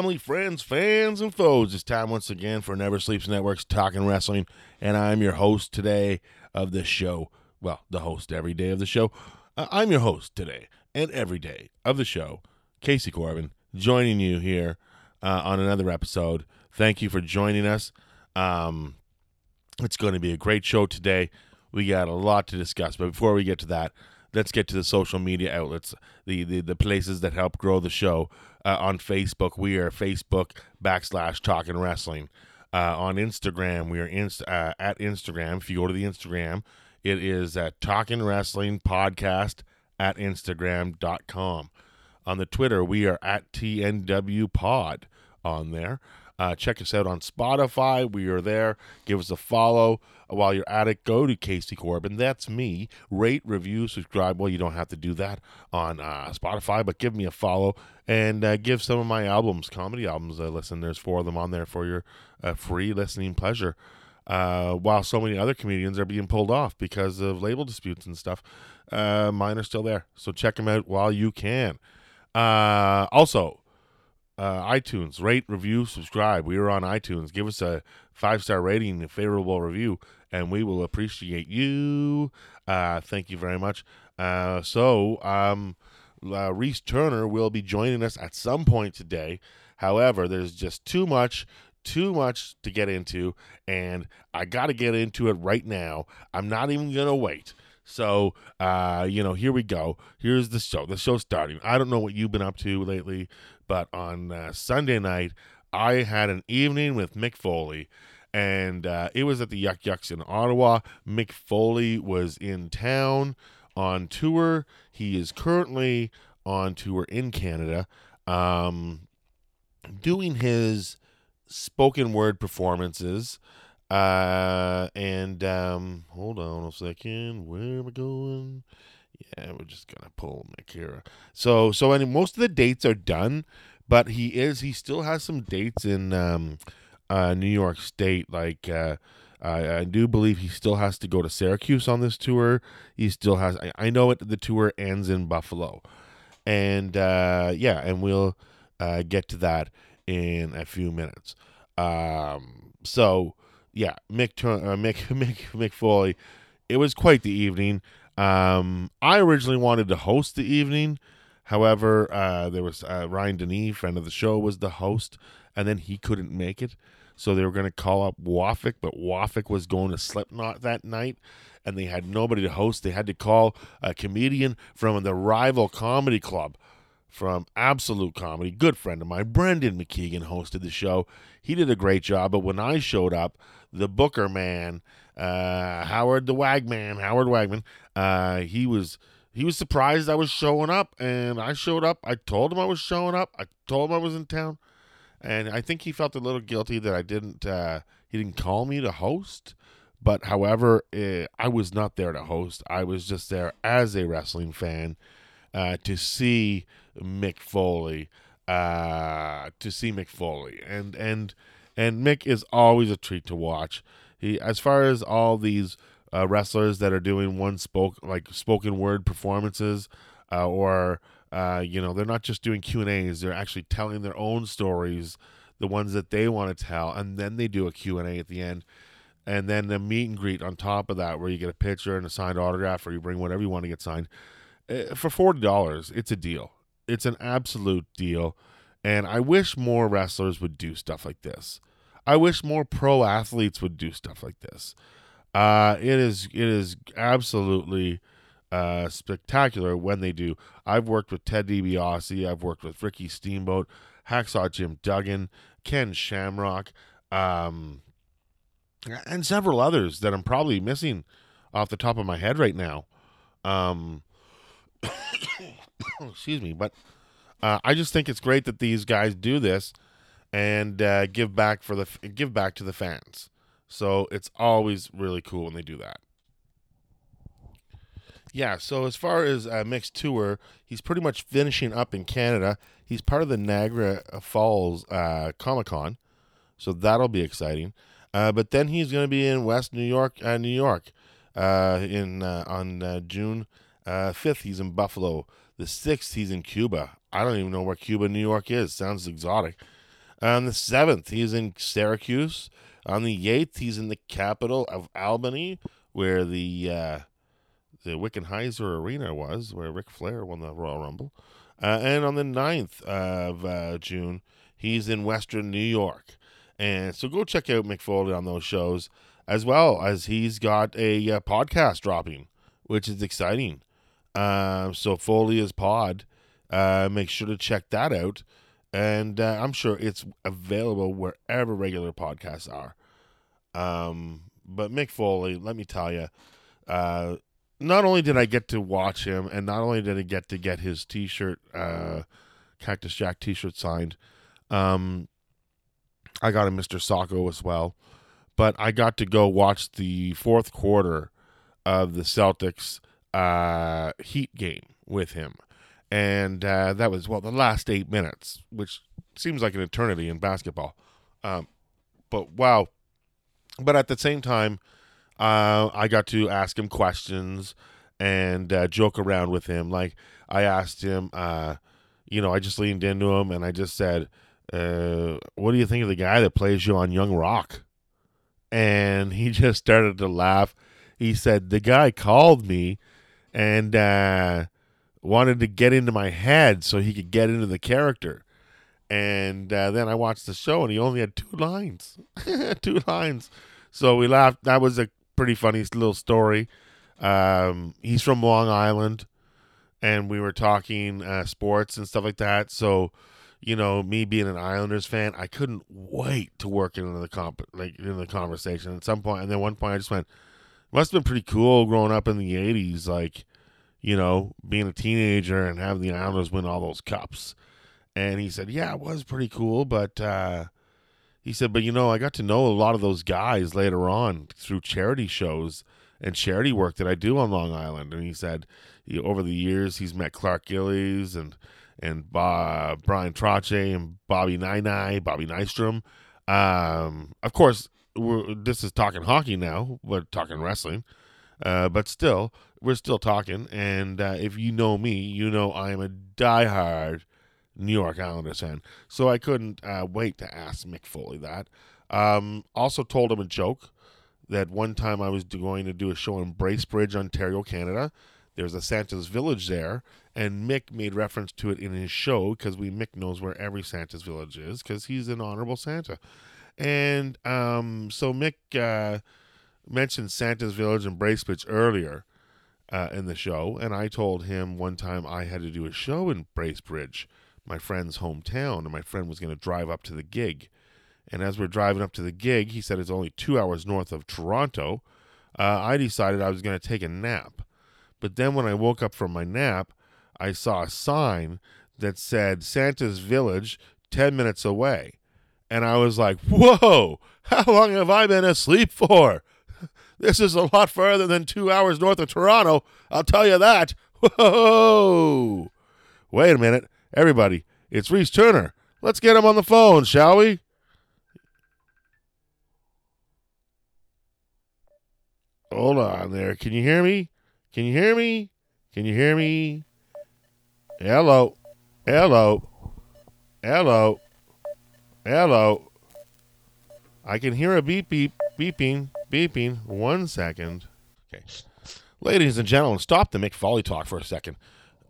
Family, friends, fans, and foes. It's time once again for Never Sleeps Network's Talking Wrestling, and I'm your host today of this show. Well, the host every day of the show. Uh, I'm your host today and every day of the show, Casey Corbin, joining you here uh, on another episode. Thank you for joining us. Um, it's going to be a great show today. We got a lot to discuss, but before we get to that, let's get to the social media outlets, the the, the places that help grow the show. Uh, on Facebook, we are Facebook backslash Talking Wrestling. Uh, on Instagram, we are inst- uh, at Instagram. If you go to the Instagram, it is at Talking Wrestling Podcast at Instagram.com. On the Twitter, we are at TNW Pod on there. Uh, check us out on Spotify. We are there. Give us a follow. While you're at it, go to Casey Corbin. That's me. Rate, review, subscribe. Well, you don't have to do that on uh, Spotify, but give me a follow and uh, give some of my albums, comedy albums, a listen. There's four of them on there for your uh, free listening pleasure. Uh, while so many other comedians are being pulled off because of label disputes and stuff, uh, mine are still there. So check them out while you can. Uh, also, uh, iTunes, rate, review, subscribe. We are on iTunes. Give us a five star rating, a favorable review, and we will appreciate you. Thank you very much. So, um, uh, Reese Turner will be joining us at some point today. However, there's just too much, too much to get into, and I got to get into it right now. I'm not even going to wait. So, uh, you know, here we go. Here's the show. The show's starting. I don't know what you've been up to lately, but on uh, Sunday night, I had an evening with Mick Foley, and uh, it was at the Yuk Yuk's in Ottawa. Mick Foley was in town on tour. He is currently on tour in Canada, um, doing his spoken word performances. Uh, and um, hold on a second. Where am I going? Yeah, we're just gonna pull here. So, so any most of the dates are done, but he is he still has some dates in um, uh, New York State. Like uh, I, I do believe he still has to go to Syracuse on this tour. He still has. I, I know it. The tour ends in Buffalo, and uh, yeah, and we'll uh, get to that in a few minutes. Um, so yeah, Mick, uh, Mick, Mick, Mick Foley. It was quite the evening. Um, I originally wanted to host the evening. However, uh, there was uh, Ryan Denis, friend of the show, was the host, and then he couldn't make it. So they were going to call up Wafik, but Wafik was going to Slipknot that night, and they had nobody to host. They had to call a comedian from the rival comedy club from Absolute Comedy, good friend of mine, Brendan McKeegan, hosted the show. He did a great job, but when I showed up, the Booker man, uh, Howard the Wagman, Howard Wagman, uh, he was he was surprised I was showing up, and I showed up. I told him I was showing up. I told him I was in town, and I think he felt a little guilty that I didn't. Uh, he didn't call me to host. But however, eh, I was not there to host. I was just there as a wrestling fan uh, to see Mick Foley, uh, to see Mick Foley, and and and Mick is always a treat to watch. He, as far as all these uh, wrestlers that are doing one spoke like spoken word performances, uh, or uh, you know, they're not just doing Q and A's; they're actually telling their own stories, the ones that they want to tell, and then they do a Q and A at the end and then the meet and greet on top of that, where you get a picture and a signed autograph, or you bring whatever you want to get signed uh, for forty dollars. It's a deal. It's an absolute deal, and I wish more wrestlers would do stuff like this. I wish more pro athletes would do stuff like this. Uh, it is it is absolutely uh, spectacular when they do. I've worked with Ted DiBiase. I've worked with Ricky Steamboat, Hacksaw Jim Duggan, Ken Shamrock. Um, and several others that I'm probably missing off the top of my head right now. Um, excuse me, but uh, I just think it's great that these guys do this and uh, give back for the give back to the fans. So it's always really cool when they do that. Yeah, so as far as uh, Mick's tour, he's pretty much finishing up in Canada. He's part of the Niagara Falls uh, Comic Con, so that'll be exciting. Uh, but then he's going to be in West New York, uh, New York, uh, in uh, on June fifth. he's in Buffalo. The sixth, he's in Cuba. I don't even know where Cuba, New York is. Sounds exotic. On the seventh, he's in Syracuse. On the eighth, he's in the capital of Albany, where the the Wickenheiser Arena was, where Ric Flair won the Royal Rumble. Uh, and on the 9th of uh, June, he's in Western New York. And so go check out Mick Foley on those shows, as well as he's got a uh, podcast dropping, which is exciting. Um, so Foley is Pod. Uh, make sure to check that out. And uh, I'm sure it's available wherever regular podcasts are. Um, but Mick Foley, let me tell you, uh, not only did I get to watch him, and not only did I get to get his T-shirt, uh, Cactus Jack T-shirt signed, um, I got a Mr. Socko as well. But I got to go watch the fourth quarter of the Celtics uh, Heat game with him, and uh, that was well the last eight minutes, which seems like an eternity in basketball. Um, but wow! But at the same time uh, I got to ask him questions and uh, joke around with him. Like I asked him, uh, you know, I just leaned into him and I just said, uh, "What do you think of the guy that plays you on Young Rock?" And he just started to laugh. He said, "The guy called me and uh, wanted to get into my head so he could get into the character." And uh, then I watched the show, and he only had two lines, two lines. So we laughed. That was a pretty funny little story. Um, he's from Long Island, and we were talking uh, sports and stuff like that. So, you know, me being an Islanders fan, I couldn't wait to work into the comp like in the conversation at some point. And then one point, I just went, "Must have been pretty cool growing up in the '80s, like, you know, being a teenager and having the Islanders win all those cups." And he said, "Yeah, it was pretty cool, but." uh he said, but you know, I got to know a lot of those guys later on through charity shows and charity work that I do on Long Island. And he said, he, over the years, he's met Clark Gillies and and uh, Bryan Trottier and Bobby Nai Bobby Nystrom. Um, of course, this is talking hockey now. We're talking wrestling, uh, but still, we're still talking. And uh, if you know me, you know I am a diehard New York Islanders fan. So I couldn't uh, wait to ask Mick Foley that. Um, also told him a joke that one time I was going to do a show in Bracebridge, Ontario, Canada. There's a Santa's Village there, and Mick made reference to it in his show because we Mick knows where every Santa's Village is because he's an honorable Santa. And um, so Mick uh, mentioned Santa's Village and Bracebridge earlier uh, in the show, and I told him one time I had to do a show in Bracebridge my friend's hometown, and my friend was going to drive up to the gig. And as we're driving up to the gig, he said it's only two hours north of Toronto. Uh, I decided I was going to take a nap. But then when I woke up from my nap, I saw a sign that said Santa's Village, 10 minutes away. And I was like, whoa, how long have I been asleep for? This is a lot further than two hours north of Toronto, I'll tell you that. Whoa! Wait a minute. Everybody, it's Reese Turner. Let's get him on the phone, shall we? Hold on there. Can you hear me? Can you hear me? Can you hear me? Hello. Hello. Hello. Hello. I can hear a beep beep beeping beeping. One second. Okay. Ladies and gentlemen, stop the Mick Foley talk for a second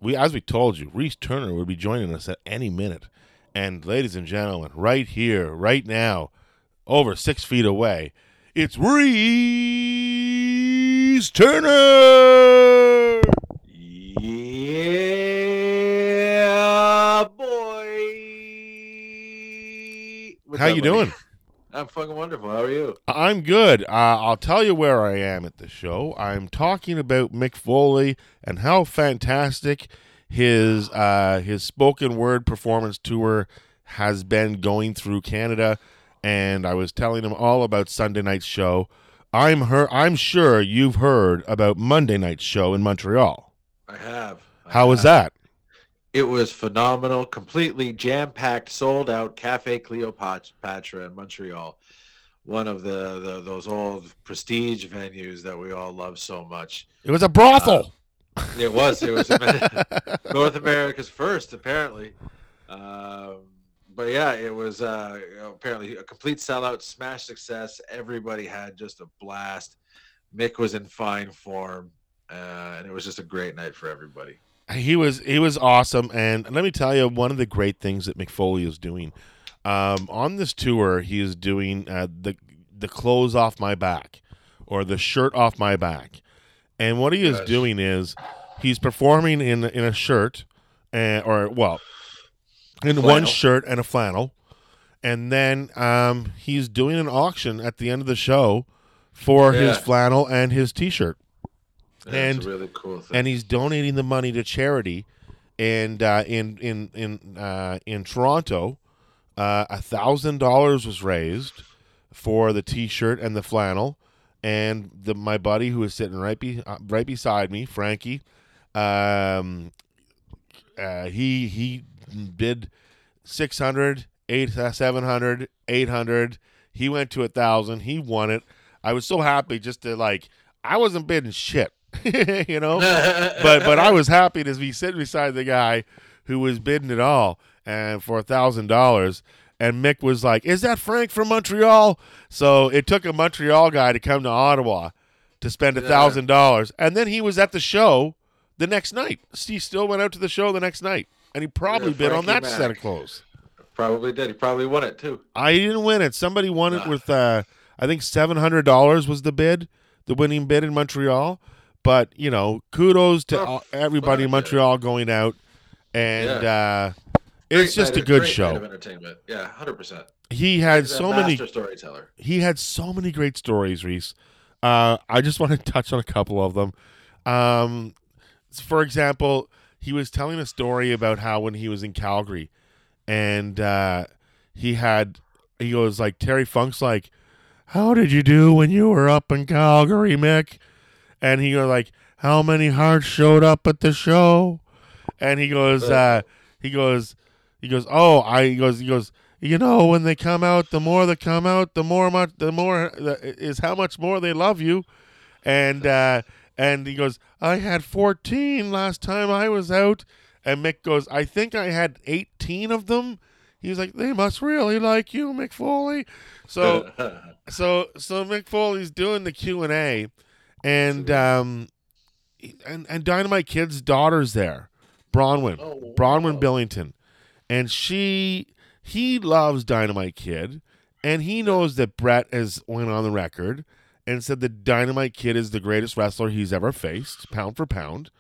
we as we told you, Reese Turner would be joining us at any minute. And ladies and gentlemen, right here, right now, over six feet away, it's Reese Turner. Yeah, boy. What's How you doing? I'm fucking wonderful. How are you? I'm good. Uh, I'll tell you where I am at the show. I'm talking about Mick Foley and how fantastic his uh, his spoken word performance tour has been going through Canada, and I was telling him all about Sunday night's show. I'm her. I'm sure you've heard about Monday night's show in Montreal. I have. I How was that? It was phenomenal, completely jam-packed, sold out Cafe Cleopatra in Montreal. One of the, the those old prestige venues that we all love so much. It was a brothel. It was. It was North America's first, apparently. Um, but yeah, it was uh, apparently a complete sellout, smash success. Everybody had just a blast. Mick was in fine form, uh, and it was just a great night for everybody. He was he was awesome. And let me tell you one of the great things that mcfoley is doing um, on this tour he is doing uh, the the clothes off my back or the shirt off my back. And what he is Yes. doing is he's performing in in a shirt and or well in one shirt and a flannel. And then um, he's doing an auction at the end of the show for his flannel and his t-shirt Yeah, And- really cool thing. and he's donating the money to charity. And uh, in in in uh, in Toronto, uh, a thousand dollars was raised for the T-shirt and the flannel. And the my buddy who was sitting right be, uh, right beside me, Frankie, um, uh, he he bid 600 8 uh, 700 800 he went to a thousand he won it i was so happy just to like i wasn't bidding shit you know but but I was happy to be sitting beside the guy who was bidding it all and for a thousand dollars. And Mick was like, "Is that Frank from Montreal?" So it took a Montreal guy to come to Ottawa to spend a thousand dollars, and then he was at the show the next night. He still went out to the show the next night, and he probably Yeah, bid on that set of clothes. Probably did. He probably won it too. I didn't win it. Somebody won it Ah. with uh I think seven hundred dollars was the bid, the winning bid in Montreal. But you know, kudos to Oh, everybody in. Montreal going out, and uh, it's Great just a good night of show. entertainment. Yeah, hundred percent. He had so many. storyteller. He had so many great stories, Reese. Uh, I just want to touch on a couple of them. Um, for example, he was telling a story about how when he was in Calgary, and uh, he had he goes like Terry Funk's like, "How did you do when you were up in Calgary, Mick?" And he goes like, "How many hearts showed up at the show?" And he goes, uh, he goes, he goes, "Oh, I," he goes, he goes. You know, when they come out, the more they come out, the more much, the more is how much more they love you, and uh, and he goes, I had fourteen last time I was out, and Mick goes, I think I had eighteen of them. He's like, they must really like you, Mick Foley. So so so Mick Foley's doing the Q and A, and um, and and Dynamite Kid's daughter's there, Bronwyn, Oh, Bronwyn wow. Billington, and she he loves Dynamite Kid, and he knows that Brett has went on the record and said that Dynamite Kid is the greatest wrestler he's ever faced, pound for pound.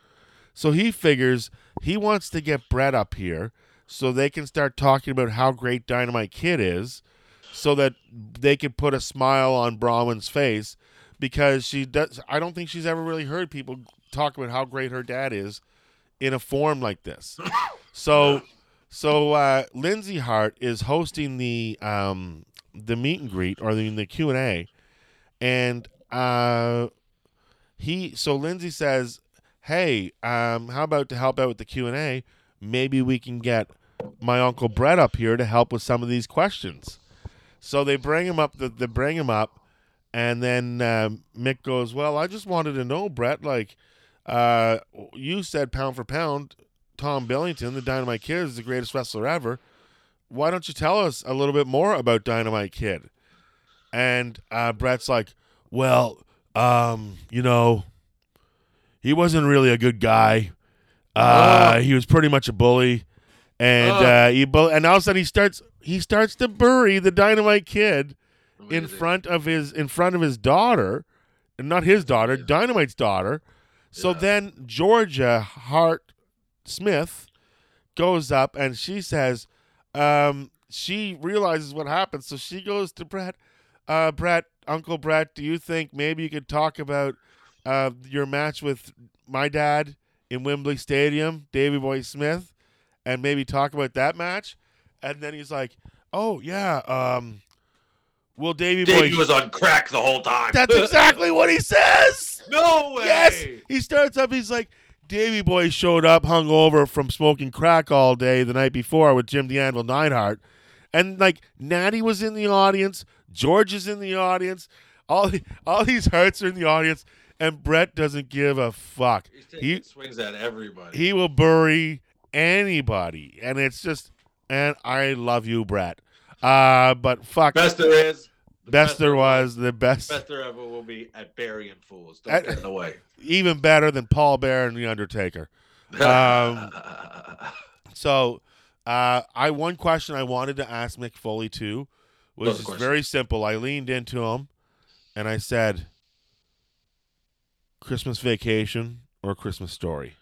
So he figures he wants to get Brett up here so they can start talking about how great Dynamite Kid is, so that they can put a smile on Bronwyn's face because she does. I don't think she's ever really heard people talk about how great her dad is in a form like this. So, so uh, Lindsay Hart is hosting the um, the meet and greet or the, the Q and A, and uh, he so Lindsay says, "Hey, um, how about to help out with the Q and A? Maybe we can get my uncle Brett up here to help with some of these questions." So they bring him up. They bring him up, and then um, Mick goes, "Well, I just wanted to know, Brett. Like, uh, you said pound for pound, Tom Billington, the Dynamite Kid, is the greatest wrestler ever. Why don't you tell us a little bit more about Dynamite Kid?" And uh, Brett's like, "Well, um, you know, he wasn't really a good guy. Uh, Oh. He was pretty much a bully." And Oh. uh, he bu- and all of a sudden he starts he starts to bury the Dynamite Kid in front of his in front of his daughter, not his daughter, Yeah. Dynamite's daughter. So Yeah. then Georgia Hart Smith goes up and she says, um, she realizes what happened, so she goes to Brett. Uh, Brett, Uncle Brett, do you think maybe you could talk about uh, your match with my dad in Wembley Stadium, Davy Boy Smith, and maybe talk about that match. And then he's like, "Oh yeah, um, well, Davy Boy." Davey was on crack the whole time. That's exactly what he says. no way. Yes, he starts up. He's like, Davy Boy showed up hungover from smoking crack all day the night before with Jim the Anvil Neidhart, and like Natty was in the audience, George is in the audience, all all these hearts are in the audience, and Brett doesn't give a fuck. He's taking He swings at everybody. he will bury anybody, and it's just, and I love you, Brett. Uh, but fuck, best there is. the best there was, the best, Best there ever will be at Barry and fools. Don't At- get in the way. even better than Paul Bearer and the Undertaker. Um, So, uh, I one question I wanted to ask Mick Foley too was What's the just question? very simple. I leaned into him and I said, "Christmas Vacation or Christmas Story."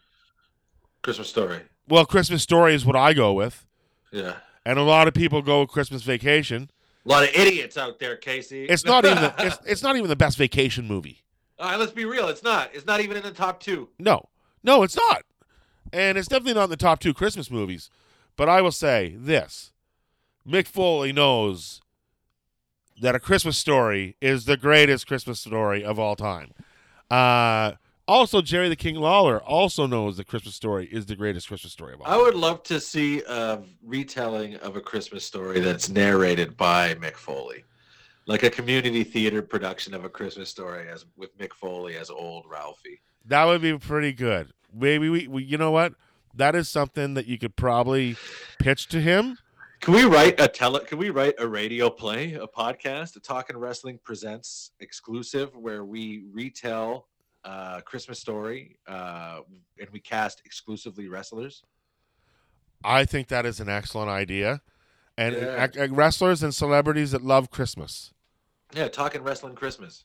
Christmas story. Well, Christmas Story is what I go with, Yeah. And a lot of people go Christmas Vacation. A lot of idiots out there, Casey. It's not even the, it's, it's not even the best vacation movie. All right, let's be real. It's not. It's not even in the top two. No, no, it's not, and it's definitely not in the top two Christmas movies. But I will say this: Mick Foley knows that A Christmas Story is the greatest Christmas story of all time. Uh, also, Jerry the King Lawler also knows that Christmas Story is the greatest Christmas story of all. I would love to see a retelling of a Christmas story that's narrated by Mick Foley, like a community theater production of a Christmas story, as with Mick Foley as old Ralphie. That would be pretty good. Maybe we, we, you know what? That is something that you could probably pitch to him. Can we write a tele? Can we write a radio play, a podcast, a Talking Wrestling presents exclusive, where we retell uh, Christmas story uh, and we cast exclusively wrestlers? I think that is an excellent idea. And Yeah. uh, uh, wrestlers and celebrities that love Christmas. Yeah, Talking Wrestling Christmas,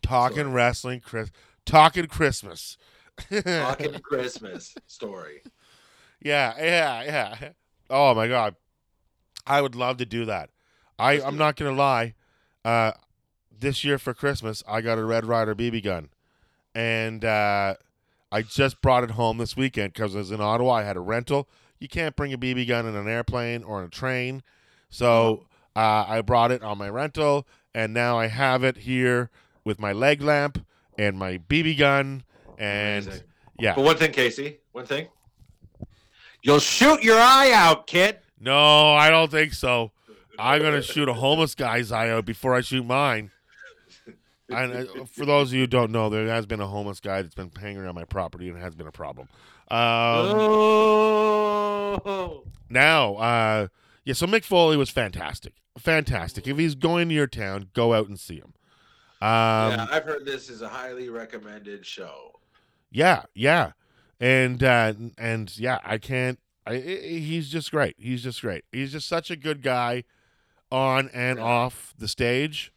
Talking wrestling, Chris. Talking Christmas. Talking Christmas story. yeah, yeah, yeah. Oh my god, I would love to do that. I, I'm not gonna lie. Uh, this year for Christmas, I got a Red Ryder BB gun, and uh, I just brought it home this weekend because I was in Ottawa. I had a rental. You can't bring a BB gun in an airplane or on a train, so uh, I brought it on my rental, and now I have it here with my leg lamp and my BB gun, and Amazing. yeah. But one thing, Casey, one thing. You'll shoot your eye out, kid. No, I don't think so. I'm gonna shoot a homeless guy's eye out before I shoot mine. And uh, for those of you who don't know, there has been a homeless guy that's been hanging around my property and it has been a problem. Um, oh. now, uh, yeah, so Mick Foley was fantastic, fantastic. If he's going to your town, go out and see him. Um, yeah, I've heard this is a highly recommended show. Yeah, yeah, and uh, and yeah, I can't. I, I he's just great. He's just great. He's just such a good guy, on and Yeah. off the stage.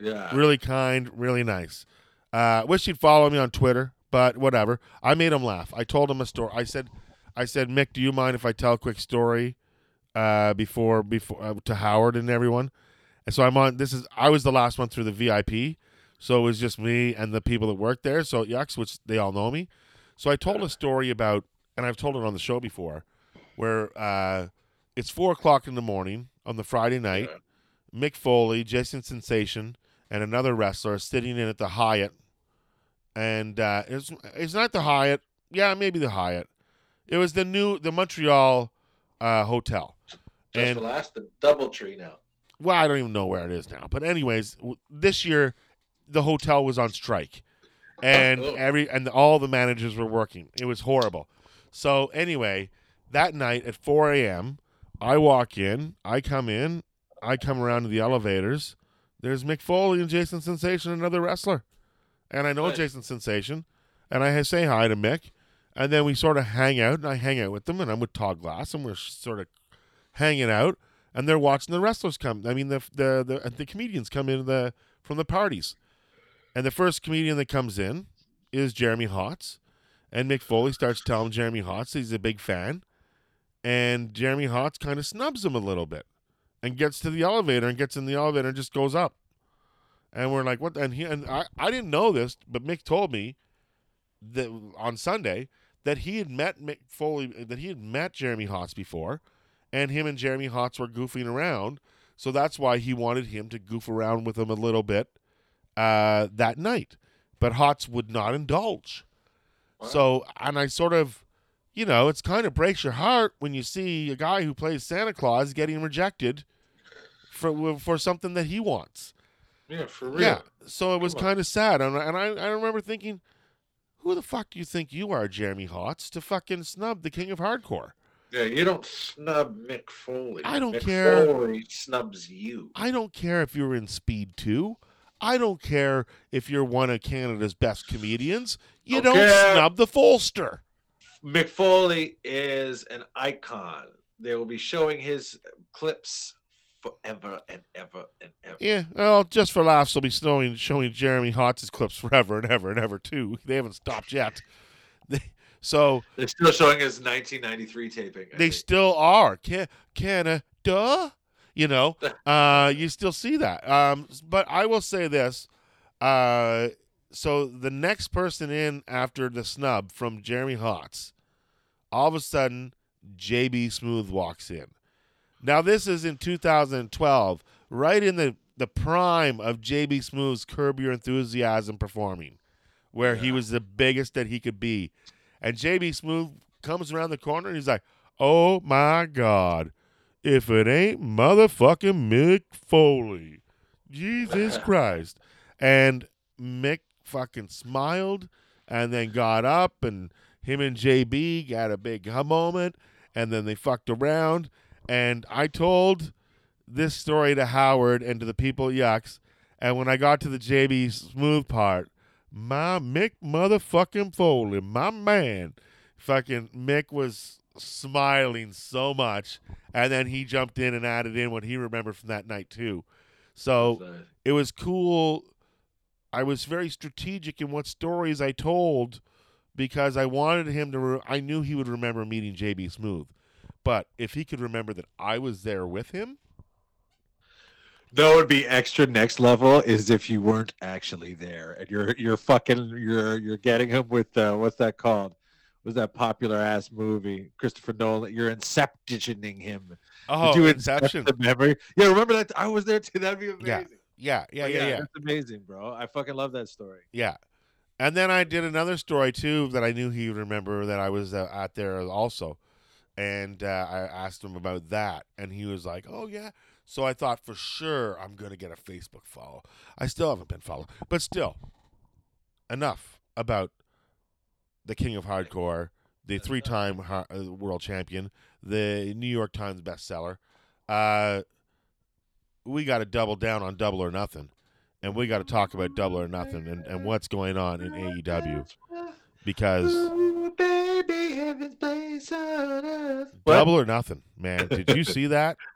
Yeah. Really kind, really nice. Uh, wish he'd follow me on Twitter, but whatever. I made him laugh. I told him a story. I said, I said, Mick, do you mind if I tell a quick story uh, before before uh, to Howard and everyone? And so I'm on. This is I was the last one through the VIP, so it was just me and the people that worked there. So yucks, which they all know me. So I told a story about, and I've told it on the show before, where uh, it's four o'clock in the morning on the Friday night. Mick Foley, Jason Sensation, and another wrestler sitting in at the Hyatt, and uh, it's it's not the Hyatt. Yeah, maybe the Hyatt. It was the new the Montreal uh, hotel. Just and- for last, the double tree now. Well, I don't even know where it is now. But anyways, this year the hotel was on strike, and Oh. every and all the managers were working. It was horrible. So anyway, that night at 4 a.m., I walk in. I come in. I come around to the elevators. There's Mick Foley and Jason Sensation, another wrestler, and I know Nice. Jason Sensation, and I say hi to Mick, and then we sort of hang out, and I hang out with them, and I'm with Todd Glass, and we're sort of hanging out and they're watching the wrestlers come. I mean, the the the, the comedians come in the from the parties, and the first comedian that comes in is Jeremy Hotz, and Mick Foley starts telling Jeremy Hotz he's a big fan, and Jeremy Hotz kind of snubs him a little bit, and gets to the elevator and gets in the elevator and just goes up, and we're like, what? And he and I I didn't know this, but Mick told me that on Sunday that he had met Mick Foley, that he had met Jeremy Hotz before, and him and Jeremy Hotz were goofing around. So that's why he wanted him to goof around with him a little bit uh, that night. But Hotz would not indulge. Wow. So, and I sort of, you know, it's kind of breaks your heart when you see a guy who plays Santa Claus getting rejected for for something that he wants. Yeah, for real. Yeah. So it was kind of sad, and, I- and I, I remember thinking, who the fuck do you think you are, Jeremy Hotz, to fucking snub the king of hardcore? Yeah, you don't snub Mick Foley. I don't Mick care. Foley snubs you. I don't care if you're in Speed 2. I don't care if you're one of Canada's best comedians. You Don't don't snub the Folster. Mick Foley is an icon. They will be showing his clips forever and ever and ever. Yeah, well, just for laughs, they'll be showing, showing Jeremy Hotz's clips forever and ever and ever, too. They haven't stopped yet. They, so They're still showing his 1993 taping. I they think. still are. Can, Canada, you know, uh, you still see that. Um, but I will say this. Uh, so the next person in after the snub from Jeremy Hotz, all of a sudden, JB Smoove walks in. Now this is in 2012, right in the the prime of JB Smoove's Curb Your Enthusiasm performing, where he was the biggest that he could be, and JB Smoove comes around the corner and he's like, "Oh my God, if it ain't motherfucking Mick Foley, Jesus Christ!" And Mick fucking smiled and then got up and him and JB got a big hum moment and then they fucked around. And I told this story to Howard and to the people at Yucks. And when I got to the JB Smoove part my Mick motherfucking Foley my man fucking Mick was smiling so much. And then he jumped in and added in what he remembered from that night too. So So, it was cool. I was very strategic in what stories I told because I wanted him to. Re- I knew he would remember meeting JB Smoove, but if he could remember that I was there with him, That would be extra next level is if you weren't actually there and you're you're fucking you're you're getting him with uh, what's that called? Was that popular ass movie Christopher Nolan? You're inceptioning him. oh, Did you Inception, incept the memory? Yeah, remember that? I was there too. That'd be amazing. Yeah. yeah, yeah, But yeah, yeah, That's amazing, bro. I fucking love that story. yeah. And then I did another story too that I knew he would remember that I was uh, out there also, and uh, I asked him about that, and he was like, "Oh yeah." So I thought for sure I'm gonna get a Facebook follow. I still haven't been followed, but still, enough about the King of Hardcore, the three-time uh, world champion, the New York Times bestseller. Uh, we got to double down on Double or Nothing, and we got to talk about Double or Nothing and, and what's going on in AEW because Ooh, baby, heaven's place on earth. Double or Nothing, man. Did you see that?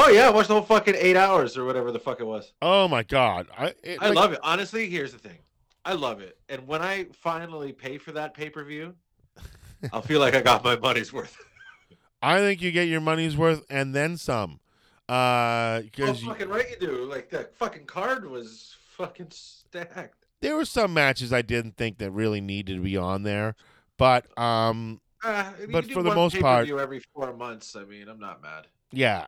Oh yeah, I watched the whole fucking eight hours or whatever the fuck it was. Oh my God! I it, I like, love it. Honestly, here's the thing. I love it. And when I finally pay for that pay per view, I'll feel like I got my money's worth. I think you get your money's worth and then some. Uh, Oh, because fucking right you do. Like that fucking card was fucking stacked. there were some matches I didn't think that really needed to be on there, but um, Uh, But for the most part- every four months. I mean, I'm not mad. yeah.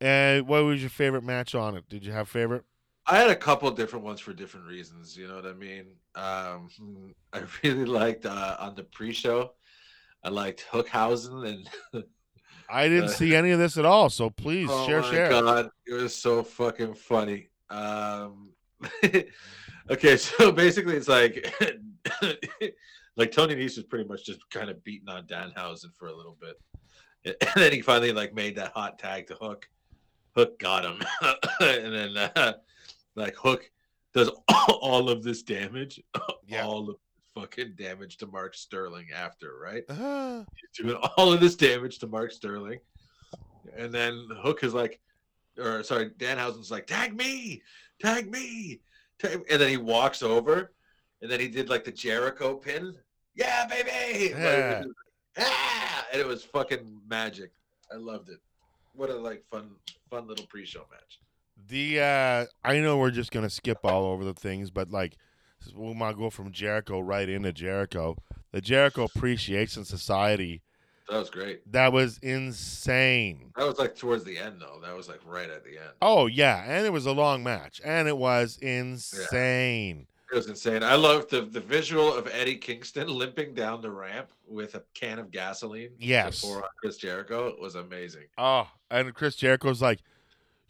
And what was your favorite match on it? Did you have favorite? I had a couple different ones for different reasons. You know what I mean? Um, I really liked uh, on the pre-show. I liked Hookhausen and I didn't Uh, see any of this at all. So please oh share, Oh my share. god, it was so fucking funny. Um, okay, so basically, it's like like Tony Nese was pretty much just kind of beating on Danhausen for a little bit, and then he finally like made that hot tag to Hook. Hook got him, and then uh, like Hook does all of this damage, Yeah. all of fucking damage to Mark Sterling after, right? Uh, He's doing all of this damage to Mark Sterling. And then Hook is like, or sorry, Danhausen's like, tag me, tag me. Tag me. And then he walks over and then he did like the Jericho pin. Yeah, baby. Like, Yeah. was- ah! And it was fucking magic. I loved it. What a like fun, fun little pre-show match. the uh, I know we're just gonna skip all over the things, but like we might go from Jericho right into Jericho. the Jericho Appreciation Society. That was great. That was insane. That was like towards the end though. That was like right at the end. Oh yeah, and it was a long match, and it was insane. It was insane. I loved the, the visual of Eddie Kingston limping down the ramp with a can of gasoline. Yes. on Chris Jericho It was amazing. Oh, and Chris Jericho's like,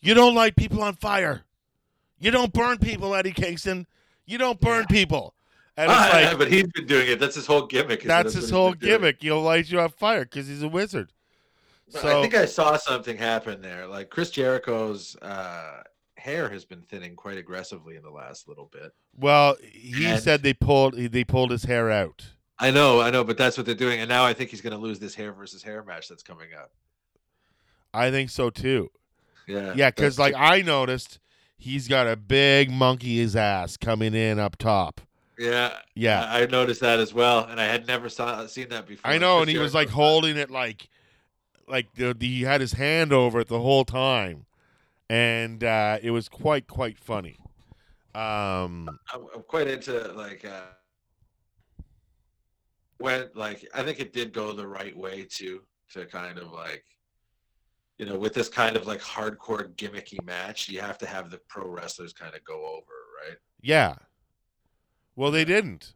"You don't light people on fire. You don't burn people, Eddie Kingston. You don't burn Yeah. people." And it's like but he's been doing it. That's his whole gimmick. is that's his whole been doing. gimmick. He'll light you on fire because he's a wizard. But So I think I saw something happen there. Like Chris Jericho's uh, hair has been thinning quite aggressively in the last little bit. well, he And- said they pulled they pulled his hair out. I know, I know, but that's what they're doing. And now I think he's going to lose this hair versus hair match that's coming up. I think so too. Yeah, Yeah, because like I noticed, he's got a big monkey his ass coming in up top. yeah, Yeah, I noticed that as well, and I had never saw seen that before. I know, and he was like holding it like, like the, the, he had his hand over it the whole time, and uh, it was quite quite funny. Um, I'm, I'm quite into like uh, when like I think it did go the right way too to kind of like you know with this kind of like hardcore gimmicky match you have to have the pro wrestlers kind of go over right yeah. Well, they didn't.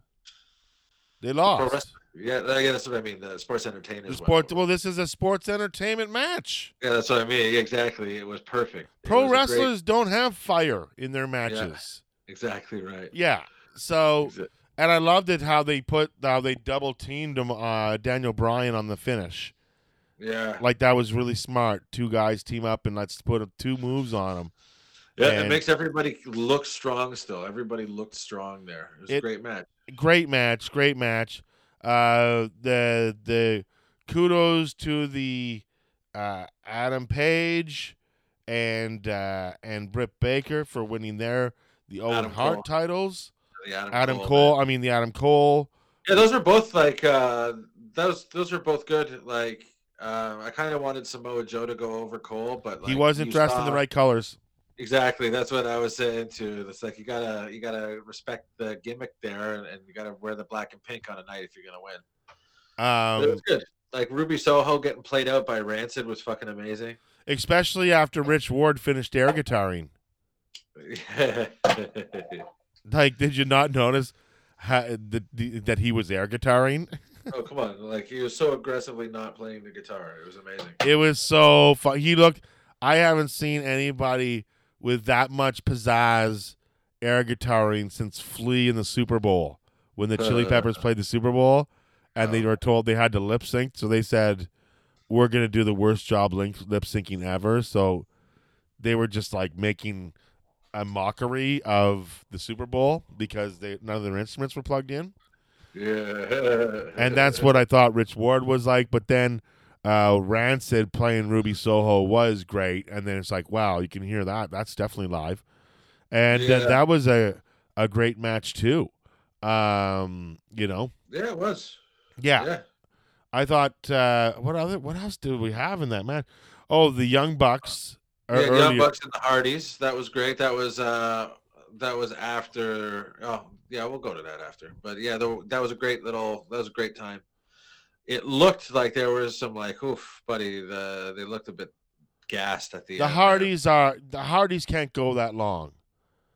They lost. wrestler yeah yeah that's what I mean the sports entertainment. The sport. Well, this is a sports entertainment match. yeah that's what I mean exactly it was perfect Pro was a great- wrestlers don't have fire in their matches. exactly right Yeah. So And I loved it how they put how they double teamed him uh, Daniel Bryan on the finish. Yeah Like that was really smart. Two guys team up and let's put two moves on them. yeah and- it makes everybody look strong still everybody looked strong there it was a great match Great match, great match. Uh, the the kudos to the uh, Adam Page and uh, and Britt Baker for winning their the Owen Adam Hart Cole. titles. the Adam, Adam Cole, Cole. I mean the Adam Cole. Yeah, those are both like uh those those are both good. Like uh, I kind of wanted Samoa Joe to go over Cole, but like, he wasn't dressed in the right colors. Exactly, that's what I was saying too. It's like you gotta you gotta respect the gimmick there, and, and you gotta wear the black and pink on a night if you're gonna win. But it Um, was good. Like Ruby Soho getting played out by Rancid was fucking amazing. especially after Rich Ward finished air guitaring. Like, did you not notice how, the, the, that he was air guitaring? oh come on! Like he was so aggressively not playing the guitar. It was amazing. It was so fun. He looked. I haven't seen anybody with that much pizzazz air guitaring since Flea in the Super Bowl when the Chili Uh. Peppers played the Super Bowl, and they Oh. were told they had to lip sync. So they said, "We're gonna do the worst job lip syncing ever." So they were just like making a mockery of the Super Bowl because they none of their instruments were plugged in. Yeah, and that's what I thought Rich Ward was like. But then uh, Rancid playing Ruby Soho was great, and then it's like, wow, you can hear that. That's definitely live, and uh, that was a a great match too. Um, you know, Yeah, it was. yeah, yeah. I thought uh, what other what else did we have in that match? Oh, the Young Bucks. uh, Yeah, Young Bucks and the Hardys. That was great. That was uh that was after oh yeah, we'll go to that after. But yeah, there, that was a great little that was a great time. It looked like there was some like oof, buddy, the they looked a bit gassed at the, The end. Hardys are the Hardys can't go that long.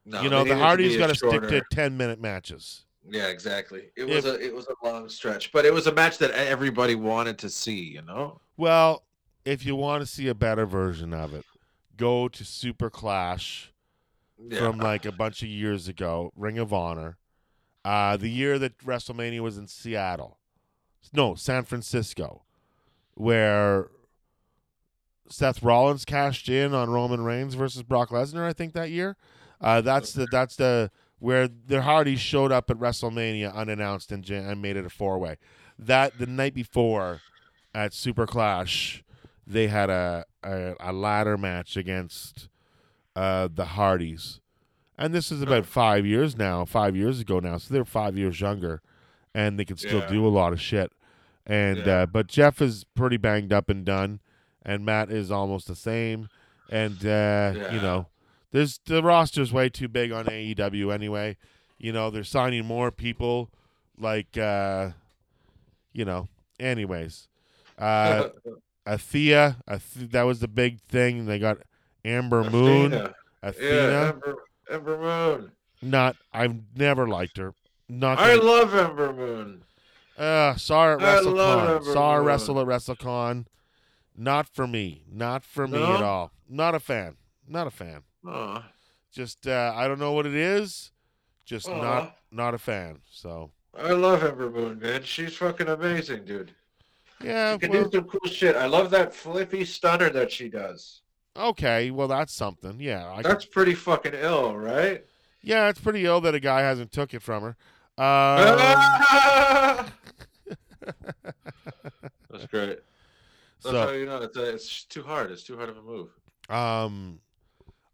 No, you know, the Hardys got to stick to ten minute matches. Yeah, exactly. It If- was a it was a long stretch, but it was a match that everybody wanted to see, you know? Well, if you want to see a better version of it, go to Super Clash Yeah. from like a bunch of years ago, Ring of Honor. Uh, the year that WrestleMania was in Seattle. No, San Francisco, where Seth Rollins cashed in on Roman Reigns versus Brock Lesnar, I think that year. Uh, that's the that's the where the Hardys showed up at WrestleMania unannounced and, and made it a four way. That the night before at Super Clash, they had a a, a ladder match against uh, the Hardys, and this is about five years now, five years ago now. So they're five years younger, and they can still Yeah. do a lot of shit. And Yeah. uh, but Jeff is pretty banged up and done, and Matt is almost the same. And uh, you know, there's the roster's way too big on AEW anyway. You know, they're signing more people like uh, you know. Anyways, uh, Athea, Ath- that was the big thing. They got Amber Moon, Athena. Yeah, Ember, Ember Moon. Not, I've never liked her. Not. I gonna- love Amber Moon. Uh, saw her at I love WrestleCon. Ember Saw her Moon. wrestle at WrestleCon. Not for me. Not for me No? at all. Not a fan. Not a fan. Aw. Just uh, I don't know what it is. Just not not a fan. So I love Ember Moon, man. She's fucking amazing, dude. yeah. She can Well, do some cool shit. I love that flippy stunner that she does. Okay. Well, that's something. Yeah. I That's pretty fucking ill, right? yeah. It's pretty ill that a guy hasn't took it from her. Um, That's great. That's so how you know it's, uh, it's too hard. It's too hard of a move. Um,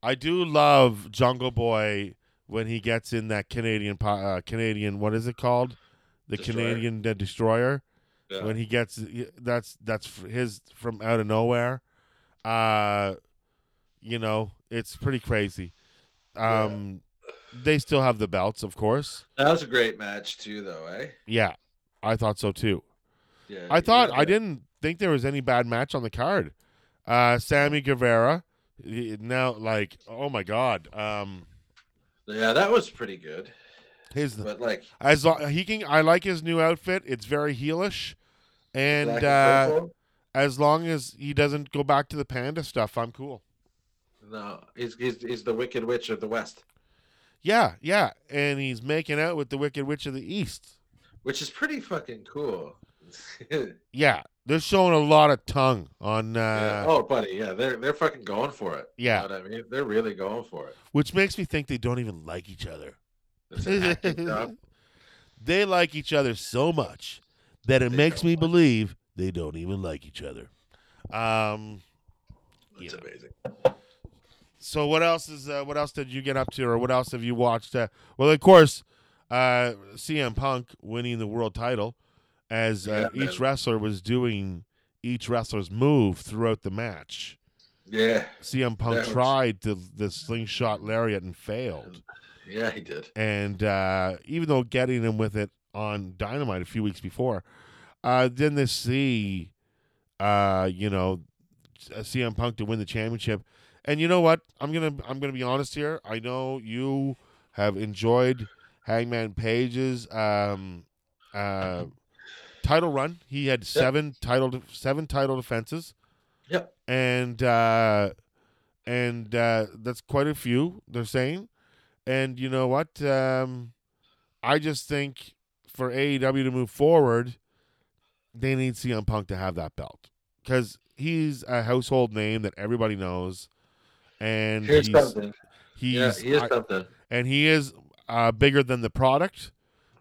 I do love Jungle Boy when he gets in that Canadian uh, Canadian what is it called? The Destroyer. Canadian uh, destroyer. Yeah. When he gets that's that's his from out of nowhere. Uh, you know, it's pretty crazy. Um, they still have the belts, of course. that was a great match too, though, eh? Yeah, I thought so too. Yeah. I thought I didn't think there was any bad match on the card. Uh, Sammy Guevara, now like oh my god, um, Yeah, that was pretty good. his But like, as he can I like his new outfit. It's very heelish, and uh, as long as he doesn't go back to the panda stuff, I'm cool. No, he's, he's he's the Wicked Witch of the West, Yeah, yeah, and he's making out with the Wicked Witch of the East. which is pretty fucking cool. Yeah, they're showing a lot of tongue on, uh, Yeah. Oh, buddy, yeah, they're they're fucking going for it. yeah, You know I mean? They're really going for it. which makes me think they don't even like each other. It's an acting job. they like each other so much that it They makes me like- believe they don't even like each other. Um. It's Yeah. amazing. So what else is uh, what else did you get up to, or what else have you watched? Uh, well, of course, uh, CM Punk winning the world title, as uh, Yeah, each wrestler was doing each wrestler's move throughout the match. Yeah, CM Punk was- tried to the slingshot lariat and failed, yeah, he did. and uh, even though getting him with it on Dynamite a few weeks before, uh, then to see, uh, you know, CM Punk to win the championship. And you know what? I'm gonna I'm gonna be honest here. I know you have enjoyed Hangman Page's um, uh, title run. He had seven title seven title defenses, Yep. and uh, and uh, that's quite a few. They're saying, and you know what? Um, I just think for AEW to move forward, they need CM Punk to have that belt because he's a household name that everybody knows, and Here's he's something. he's yeah, he is something. and he is uh, bigger than the product,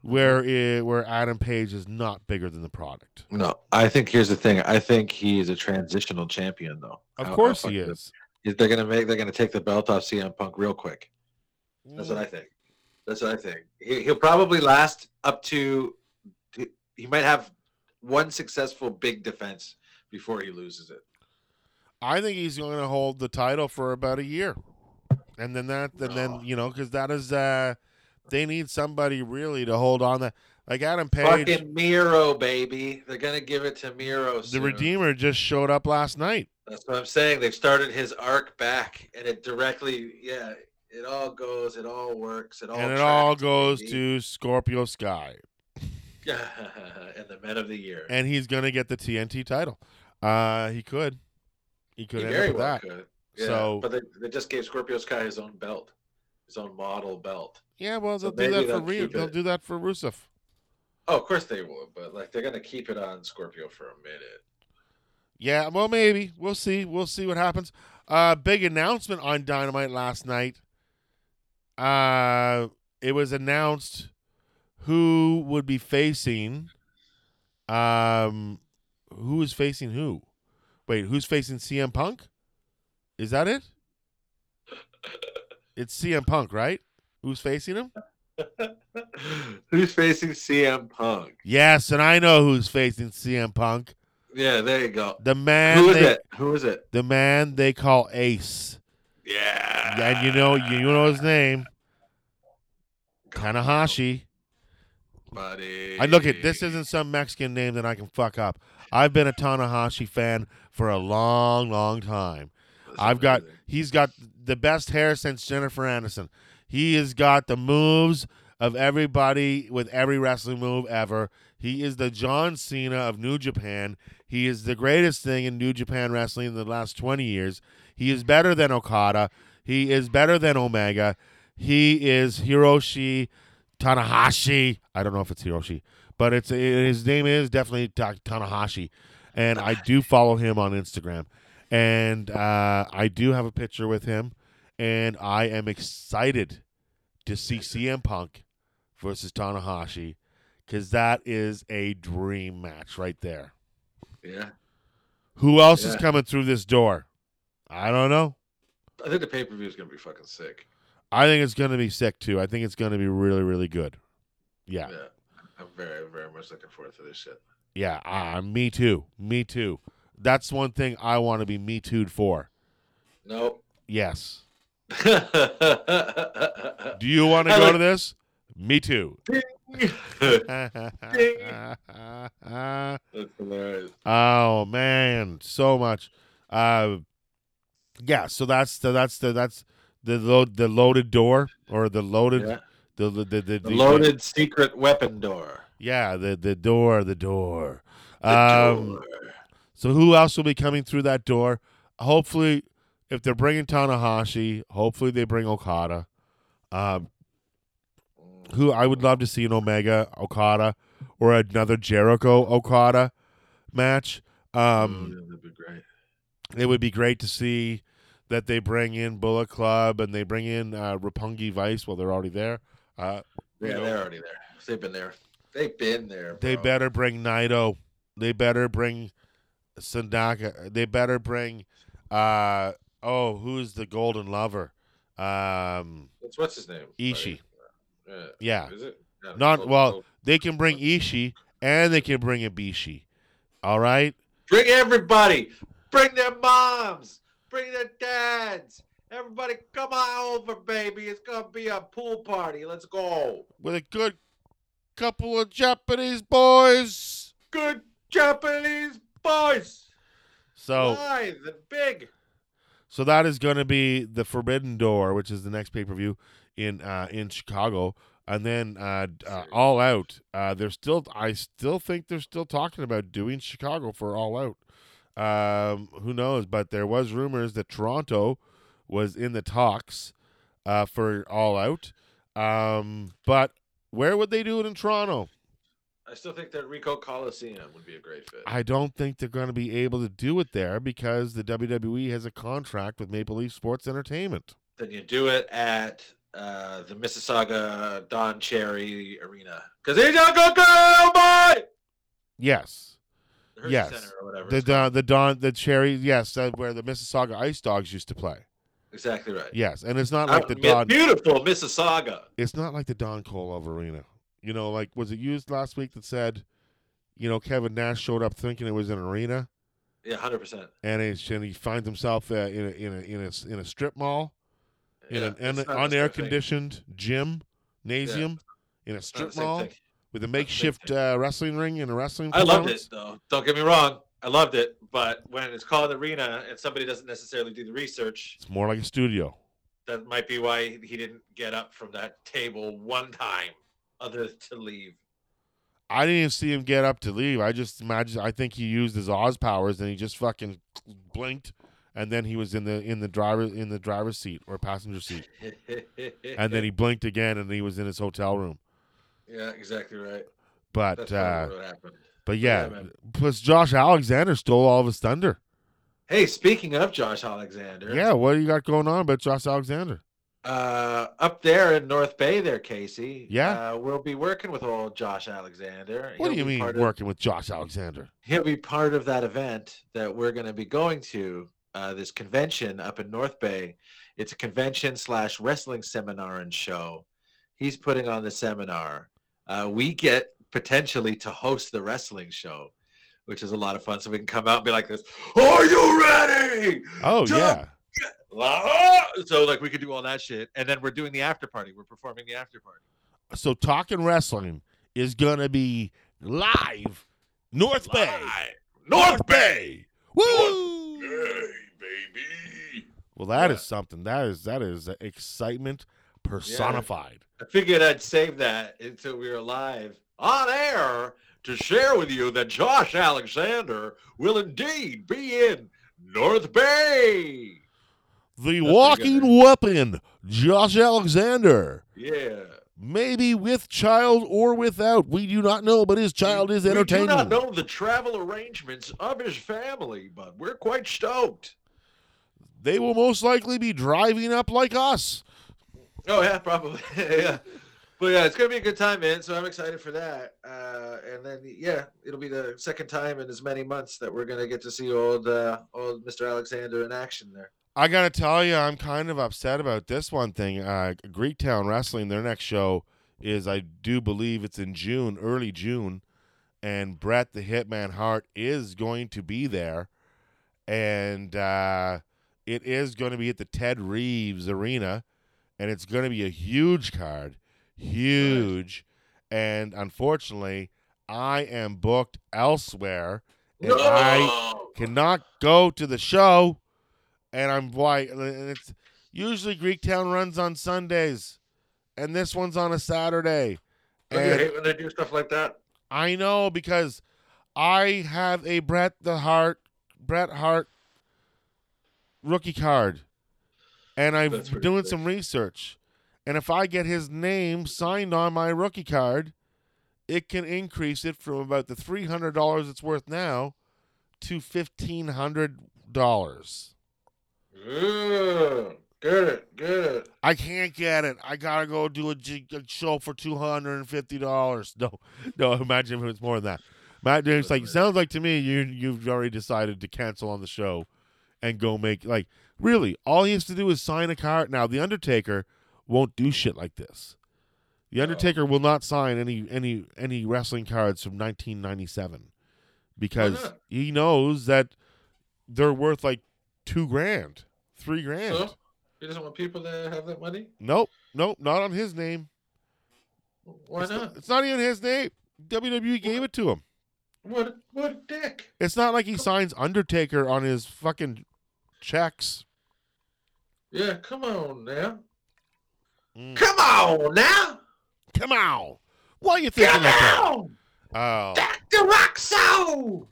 where it, where Adam Page is not bigger than the product. No, I think here's the thing. I think he's a transitional champion, though. Of course he is. They're gonna make. They're gonna take the belt off CM Punk real quick. That's Mm. what I think. That's what I think. He, he'll probably last up to. he- He might have one successful big defense before he loses it. I think he's going to hold the title for about a year, and then that, and then you know, because that is uh, they need somebody really to hold on that. Like Adam Page, Fucking Miro, baby. They're gonna give it to Miro. Soon. the. Redeemer just showed up last night. That's what I'm saying. They've started his arc back, and it directly, yeah, it all goes, it all works, it all, and it all goes baby. to Scorpio Sky, and the men of the year. and he's going to get the TNT title. Uh, he could, he could he very well that. could. Yeah, So- but they, they just gave Scorpio Sky his own belt, his own model belt. Yeah, well, they'll do that for keep they'll do that for Rusev. Oh, of course they will, but like they're gonna keep it on Scorpio for a minute. Yeah, well, maybe we'll see. We'll see what happens. Uh, big announcement on Dynamite last night. Uh, it was announced who would be facing. Um, who is facing who? Wait, who's facing CM Punk? Is that it? It's CM Punk, right? Who's facing him? Who's facing CM Punk? Yes, and I know who's facing CM Punk. Yeah, there you go. The man. Who is they, it? Who is it? The man they call Ace. Yeah. And you know, you know his name, Tanahashi. buddy. I look at this isn't some Mexican name that I can fuck up. I've been a Tanahashi fan for a long, long time. That's I've got he's got the best hair since Jennifer Aniston. He has got the moves of everybody with every wrestling move ever. He is the John Cena of New Japan. He is the greatest thing in New Japan wrestling in the last 20 years. He is better than Okada. He is better than Omega. He is Hiroshi Tanahashi. I don't know if it's Hiroshi, but it's his name is definitely Ta- Tanahashi, and I do follow him on Instagram, and uh, I do have a picture with him, and I am excited to see CM Punk versus Tanahashi because that is a dream match right there. Yeah, Who else is coming through this door? I don't know. I think the pay per view is gonna be fucking sick. I think it's going to be sick too. I think it's going to be really, really good. Yeah, Yeah, I'm very, very much looking forward to this shit. Yeah. Ah, me too. Me too. That's one thing I want to be me too'd for. Nope. Yes. Do you want to go to this? Me too. That's hilarious. oh man, so much. Uh, yeah. So that's the that's the that's the load the loaded door or the loaded Yeah. the, the, the, the, The loaded secret weapon door. Yeah, the the door, the door. The um, door. So who else will be coming through that door? Hopefully, if they're bringing Tanahashi, hopefully they bring Okada. Um, who I would love to see an Omega Okada or another Jericho Okada match. Um, Mm, that'd be great. it would be great to see that they bring in Bullet Club and they bring in uh, Roppongi Vice. Well, they're already there. Uh, Yeah, you know, they're already there. They've been there. They've been there. They better bring Naito. They better bring Sanada. They better bring uh oh, who's the golden lover? Um What's, what's his name? Ishii. Yeah. yeah. Is it? Yeah, Not- well-. They can bring Ishii and they can bring Ibushi. All right? Bring everybody. Bring their moms. Bring their dads. Everybody, come on over, baby. It's gonna be a pool party. Let's go. With a good couple of Japanese boys. Good Japanese boys. So Lithe and big. So that is going to be the Forbidden Door, which is the next pay per view in uh, in Chicago, and then uh, uh, All Out. Uh, they're still, I still think they're still talking about doing Chicago for All Out. Um, who knows? But there was rumors that Toronto was in the talks uh, for All Out. Um, but where would they do it in Toronto? I still think that Ricoh Coliseum would be a great fit. I don't think they're going to be able to do it there because the WWE has a contract with Maple Leaf Sports Entertainment. then you do it at uh, the Mississauga Don Cherry Arena because he's a good girl, boy. Yes. The Yes. Center or whatever. The Don, the Don, the Cherry, yes, uh, where the Mississauga Ice Dogs used to play. Exactly right. Yes, and it's not like the Don. beautiful Mississauga. It's not like the Don Colov Arena. You know, like was it used last week that said, you know, Kevin Nash showed up thinking it was an arena, Yeah, hundred percent. and, it's, and he finds himself uh, in a in a in a in a strip mall in an, an unair conditioned gym, nasium, in a strip mall with a makeshift uh, wrestling ring and a wrestling. I loved it though. Don't get me wrong. I loved it, but when it's called arena and somebody doesn't necessarily do the research, It's more like a studio. that might be why he didn't get up from that table one time, other to leave. I didn't even see him get up to leave. I just imagine. I think he used his Oz powers and he just fucking blinked, and then he was in the in the driver in the driver's seat or passenger seat, and then he blinked again and he was in his hotel room. yeah, exactly right. But That's uh, what happened. But yeah, Yeah, plus Josh Alexander stole all of his thunder. Hey, speaking of Josh Alexander, Yeah, what do you got going on about Josh Alexander? uh, up there in North Bay, there, Casey. Yeah? uh, we'll be working with old Josh Alexander. What do He'll you mean part of- working with Josh Alexander? he'll be part of that event that we're going to be going to uh, this convention up in north bay it's a convention slash wrestling seminar and show he's putting on the seminar uh, we get potentially to host the wrestling show which is a lot of fun so we can come out and be like this are you ready Oh Jump! yeah, Ah! so like we could do all that shit and then we're doing the after party we're performing the after party so talking wrestling is gonna be live North Bay. North Bay. Woo! Hey, baby. Well, that Yeah. is something. That is that is excitement personified. I figured I'd save that until we were live on air to share with you that Josh Alexander will indeed be in North Bay. The That's walking weapon, Josh Alexander. Yeah. Maybe with child or without. We do not know, but his child is entertaining. We do not know the travel arrangements of his family, but we're quite stoked. They will most likely be driving up like us. Oh yeah, probably. yeah. But yeah, it's gonna be a good time, man. So I'm excited for that. Uh, and then yeah, it'll be the second time in as many months that we're gonna get to see old uh, old Mr. Alexander in action there. I gotta tell you, I'm kind of upset about this one thing. Uh, Greektown Wrestling, their next show is, I do believe, it's in June, early June, and Bret the Hitman Hart is going to be there, and uh, it is going to be at the Ted Reeves Arena, and it's going to be a huge card, huge, and unfortunately, I am booked elsewhere, and I cannot go to the show, and I'm white. And it's usually Greektown runs on Sundays, and this one's on a Saturday. Don't you hate when they do stuff like that? I know because I have a Bret the Hart, Bret Hart rookie card, and I'm doing some research. And if I get his name signed on my rookie card, it can increase it from about the three hundred dollars it's worth now to fifteen hundred dollars. Yeah. Get it, get it. I can't get it. I gotta go do a show for two hundred and fifty dollars. No, no. Imagine if it's more than that. Matt like sounds like to me you you've already decided to cancel on the show and go make like really all he has to do is sign a card. Now the Undertaker won't do shit like this. The. Undertaker will not sign any any any wrestling cards from 1997 because he knows that they're worth like two grand, three grand. So he doesn't want people to have that money. Nope, nope, not on his name. Why it's not? It's not even his name. WWE gave it to him. What? What a dick! It's not like he signs Undertaker on his fucking checks. Yeah, come on now. Mm. Come on now. Come on. Why are you thinking Come on. Oh, Dr. Roxo.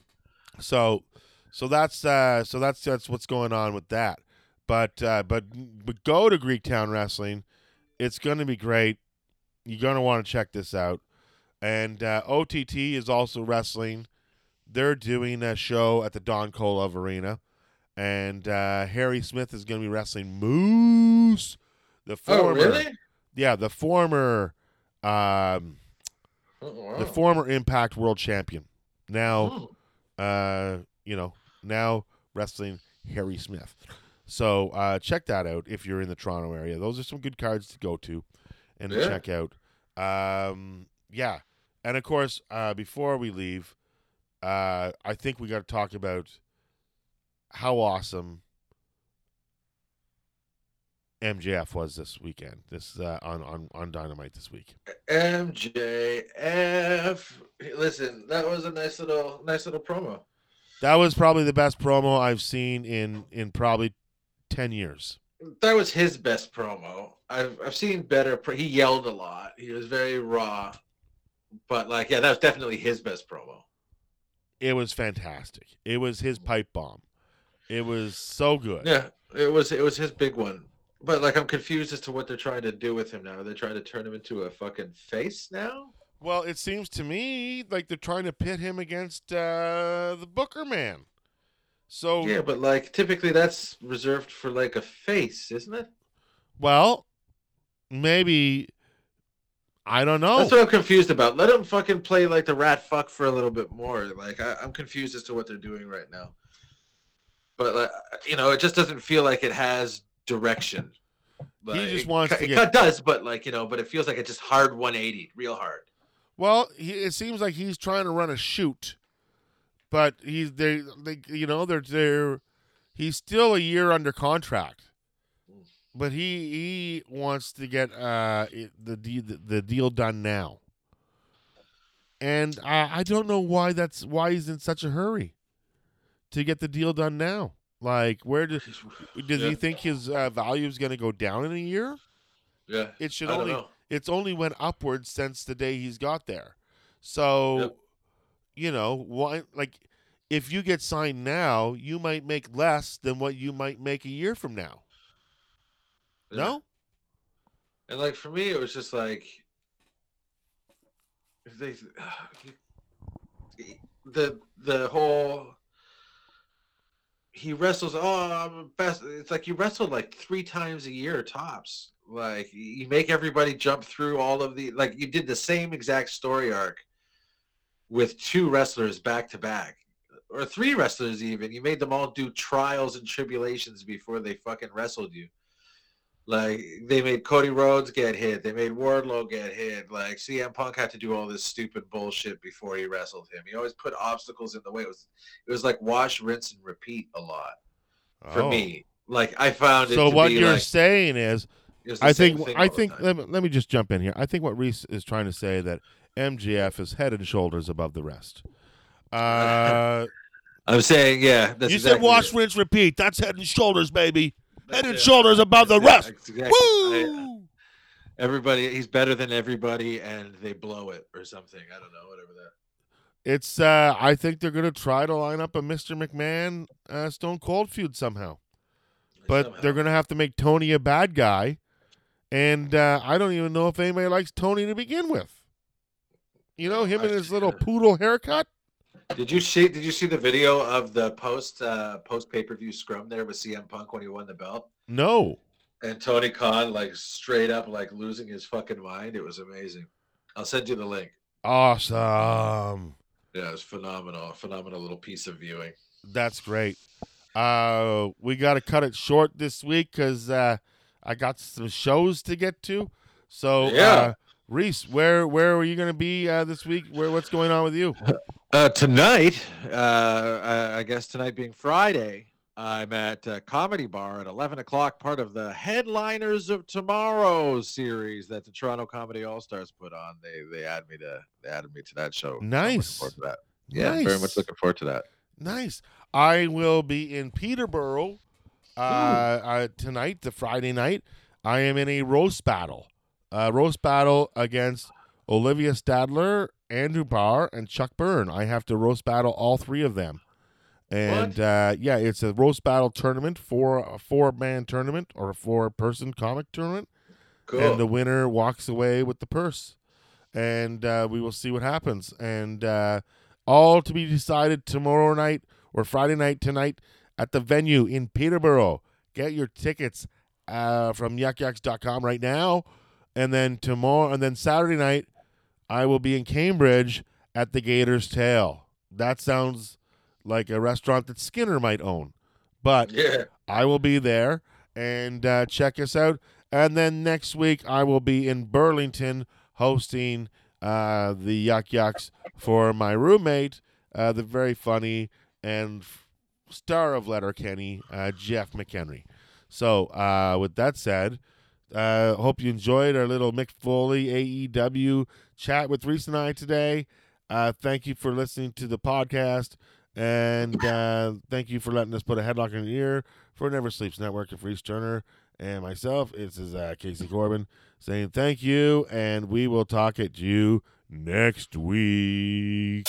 so, so that's uh, so that's that's what's going on with that. But uh, but but go to Greektown Wrestling. It's going to be great. You're going to want to check this out. And uh, OTT is also wrestling. They're doing a show at the Don Kolov Arena, and uh, Harry Smith is going to be wrestling Moose, the former, Oh, really? yeah, the former, um, Oh, wow. the former Impact World Champion. Now, Hmm. uh, you know, now wrestling Harry Smith. So uh, check that out if you're in the Toronto area. Those are some good cards to go to and to Yeah. check out. Um, yeah, and of course, uh, before we leave, uh, I think we got to talk about how awesome MJF was this weekend. This uh, on on on Dynamite this week. MJF. Listen, that was a nice little, nice little promo. That was probably the best promo I've seen in in probably ten years. That was his best promo. I've I've seen better. Pro- he yelled a lot. He was very raw, but like, yeah, that was definitely his best promo. It was fantastic. It was his pipe bomb. It was so good. Yeah, it was it was his big one. But like, I'm confused as to what they're trying to do with him now. Are they trying to turn him into a fucking face now? Well, it seems to me like they're trying to pit him against uh, the Booker man. So, Yeah, but like, typically that's reserved for like a face, isn't it? well, maybe I don't know. That's what I'm confused about. Let him fucking play like the rat fuck for a little bit more. Like I, I'm confused as to what they're doing right now. But like, you know, it just doesn't feel like it has direction. Like, just wants ki- to it get- kinda does, but like you know, but it feels like it just hard 180, real hard. Well, he, it seems like he's trying to run a shoot, but he's they, they you know they're they're he's still a year under contract, but he he wants to get uh the the, the deal done now. and I, I don't know why that's why he's in such a hurry to get the deal done now. Like, where does does Yeah. he think his uh, value is going to go down in a year? Yeah. It should I only it's only went upwards since the day he's got there. So, Yep. you know, why like if you get signed now, you might make less than what you might make a year from now. Yeah. No? And like for me, it was just like they the the whole he wrestles. Oh, I'm best. It's like you wrestled like three times a year tops. Like you make everybody jump through all of the like you did the same exact story arc with two wrestlers back to back or three wrestlers even you made them all do trials and tribulations before they fucking wrestled you like they made Cody Rhodes get hit, they made Wardlow get hit. Like CM Punk had to do all this stupid bullshit before he wrestled him. He always put obstacles in the way. It was it was like wash, rinse, and repeat a lot for Oh. me. Like I found it. So what you're like, saying is it was the I think I think let me, let me just jump in here. I think what Reese is trying to say that MJF is head and shoulders above the rest. Uh, I'm saying, yeah. That's you exactly said wash, it. rinse, repeat. That's head and shoulders, baby. Head and shoulders above the rest. exactly- I- Woo! everybody, he's better than everybody, and they blow it or something. I don't know, whatever that. It's. Uh, I think they're gonna try to line up a Mr. McMahon uh, Stone Cold feud somehow, but Somehow. they're gonna have to make Tony a bad guy, and uh, I don't even know if anybody likes Tony to begin with. You know him and his little poodle haircut. Did you see? Did you see the video of the post uh, post pay per view scrum there with CM Punk when he won the belt? No, And Tony Khan like straight up like losing his fucking mind. It was amazing. I'll send you the link. awesome. Yeah, it's phenomenal. Phenomenal little piece of viewing. That's great. Uh, we got to cut it short this week because uh, I got some shows to get to. So, Yeah. uh, Reese, where where are you going to be uh, this week? Where what's going on with you? Uh, tonight, uh, I I guess tonight being Friday, I'm at uh, Comedy Bar at 11 o'clock, part of the Headliners of Tomorrow series that the Toronto Comedy All Stars put on. They they added me to they added me to that show. I'm Nice. forward to that. Yeah, I'm very much looking forward to that. Nice. I will be in Peterborough uh, uh, tonight, the Friday night. I am in a roast battle. Uh, roast battle against Olivia Stadler, Andrew Barr, and Chuck Byrne. I have to roast battle all three of them. And uh, yeah, it's a roast battle tournament for a four man tournament or a four person comic tournament. Cool. And the winner walks away with the purse. And uh, we will see what happens. And uh, all to be decided tomorrow night or Friday night tonight at the venue in Peterborough. Get your tickets uh, from yukyuks.com right now. And then tomorrow, and then Saturday night, I will be in Cambridge at the Gator's Tail. That sounds like a restaurant that Skinner might own. But yeah. I will be there and uh, check us out. And then next week, I will be in Burlington hosting uh, the Yuk Yuk's for my roommate, uh, the very funny and f- star of Letterkenny, uh, Jeff McHenry. So, uh, with that said, uh, hope you enjoyed our little Mick Foley AEW chat with Reese and I today. Uh, thank you for listening to the podcast. And uh, thank you for letting us put a headlock in your ear for Never Sleeps Network and Reese Turner and myself. This is uh, Casey Corbin saying thank you, and we will talk at you next week.